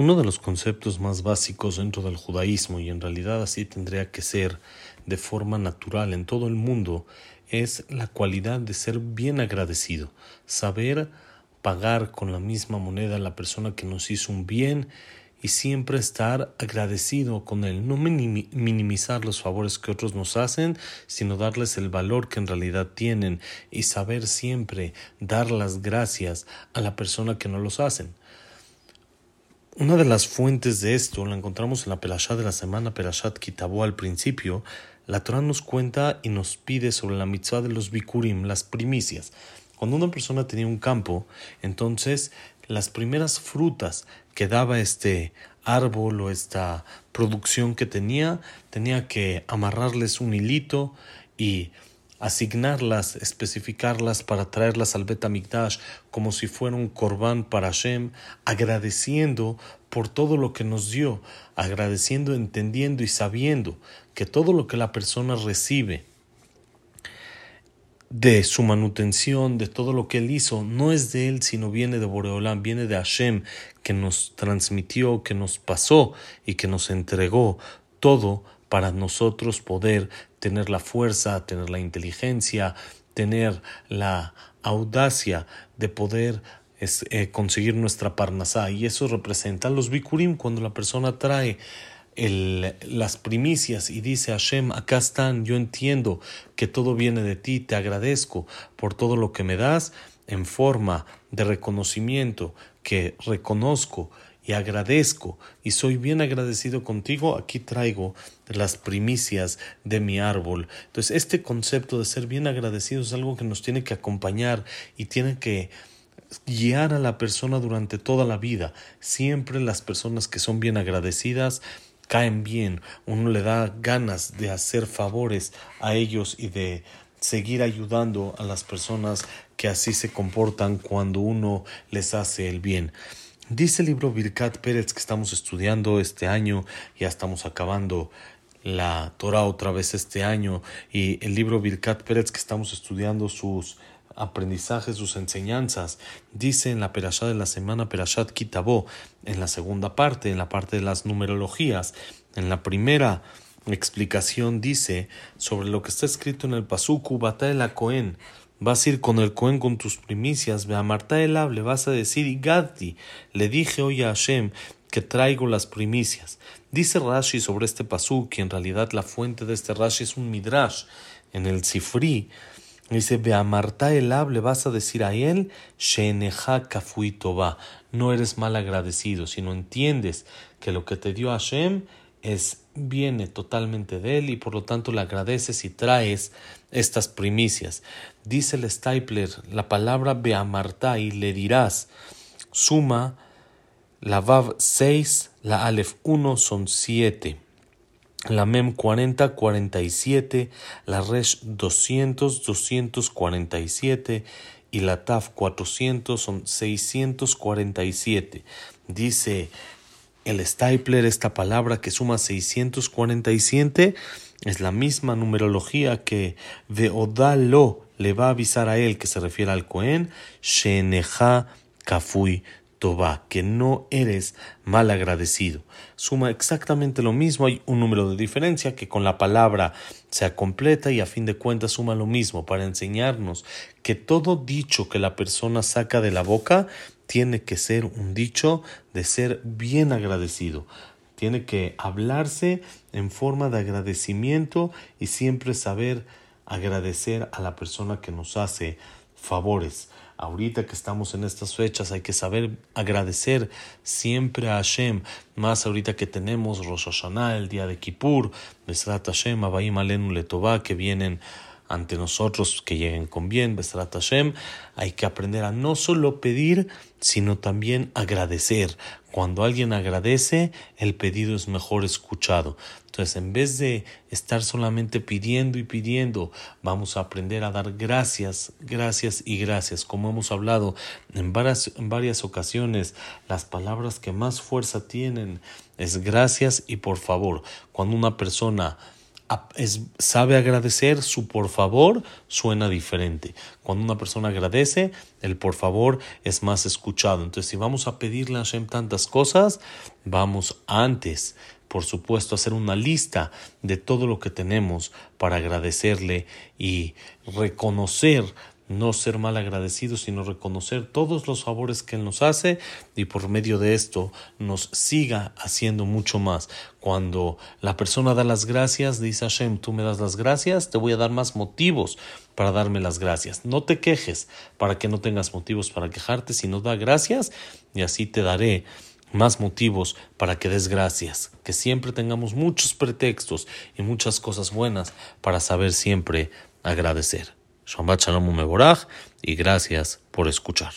Uno de los conceptos más básicos dentro del judaísmo, y en realidad así tendría que ser de forma natural en todo el mundo, es la cualidad de ser bien agradecido, saber pagar con la misma moneda a la persona que nos hizo un bien y siempre estar agradecido con él, no minimizar los favores que otros nos hacen, sino darles el valor que en realidad tienen y saber siempre dar las gracias a la persona que nos los hacen. Una de las fuentes de esto la encontramos en la Perashá de la semana, Perashat Kitabó al principio. La Torah nos cuenta y nos pide sobre la mitzvah de los bikurim, las primicias. Cuando una persona tenía un campo, entonces las primeras frutas que daba este árbol o esta producción que tenía, tenía que amarrarles un hilito y asignarlas, especificarlas para traerlas al Betamigdash como si fuera un corbán para Hashem, agradeciendo por todo lo que nos dio, agradeciendo, entendiendo y sabiendo que todo lo que la persona recibe de su manutención, de todo lo que él hizo, no es de él, sino viene de Boreolam, viene de Hashem, que nos transmitió, que nos pasó y que nos entregó todo para nosotros poder tener la fuerza, tener la inteligencia, tener la audacia de poder eh, conseguir nuestra parnasá. Y eso representa los bikurim cuando la persona trae las primicias y dice Hashem, acá están, yo entiendo que todo viene de ti, te agradezco por todo lo que me das en forma de reconocimiento que reconozco y agradezco y soy bien agradecido contigo, aquí traigo las primicias de mi árbol. Entonces, este concepto de ser bien agradecido es algo que nos tiene que acompañar y tiene que guiar a la persona durante toda la vida. Siempre las personas que son bien agradecidas caen bien, uno le da ganas de hacer favores a ellos y de seguir ayudando a las personas que así se comportan cuando uno les hace el bien. Dice el libro Birkat Pérez que estamos estudiando este año, ya estamos acabando la Torah otra vez este año, y el libro Birkat Pérez que estamos estudiando sus aprendizajes, sus enseñanzas, dice en la Perashá de la semana Perashat Kitabó, en la segunda parte, en la parte de las numerologías, en la primera explicación dice sobre lo que está escrito en el Pasuku Bataela Cohen, Vas a ir con el Cohen con tus primicias, ve a Marta el le vas a decir, y Gaddi, le dije hoy a Hashem que traigo las primicias. Dice Rashi sobre este pasú, que en realidad la fuente de este Rashi es un midrash en el Sifri. Dice, ve a Marta el le vas a decir a él, Sheneja va. No eres mal agradecido, sino entiendes que lo que te dio Hashem es viene totalmente de él y por lo tanto le agradeces y traes estas primicias. Dice el Stapler la palabra Beamarta y le dirás, suma la Vav 6, la Aleph 1 son 7, la Mem 40, 47, la Resh 200, 247 y la Taf 400 son 647. Dice el Stapler, esta palabra que suma 647, es la misma numerología que Veodalo le va a avisar a él, que se refiere al Cohen, Sheneja Kafui Toba, que no eres mal agradecido. Suma exactamente lo mismo, hay un número de diferencia que con la palabra sea completa y a fin de cuentas suma lo mismo para enseñarnos que todo dicho que la persona saca de la boca tiene que ser un dicho de ser bien agradecido. Tiene que hablarse en forma de agradecimiento y siempre saber agradecer a la persona que nos hace favores. Ahorita que estamos en estas fechas hay que saber agradecer siempre a Hashem, más ahorita que tenemos Rosh Hashanah, el día de Kippur, Besrat Hashem, Abayim Alenu Letová, que vienen ante nosotros que lleguen con bien, Besrat Hashem, hay que aprender a no solo pedir, sino también agradecer. Cuando alguien agradece, el pedido es mejor escuchado. Entonces, en vez de estar solamente pidiendo y pidiendo, vamos a aprender a dar gracias, gracias y gracias. Como hemos hablado en varias, en varias ocasiones, las palabras que más fuerza tienen es gracias y por favor. Cuando una persona sabe agradecer, su por favor suena diferente. Cuando una persona agradece, el por favor es más escuchado. Entonces, si vamos a pedirle a Hashem tantas cosas, vamos antes, por supuesto, a hacer una lista de todo lo que tenemos para agradecerle y reconocer no ser mal agradecidos, sino reconocer todos los favores que Él nos hace y por medio de esto nos siga haciendo mucho más. Cuando la persona da las gracias, dice Hashem, tú me das las gracias, te voy a dar más motivos para darme las gracias. No te quejes para que no tengas motivos para quejarte, sino da gracias y así te daré más motivos para que des gracias, que siempre tengamos muchos pretextos y muchas cosas buenas para saber siempre agradecer. Shabbat Shalom Mevorach y gracias por escuchar.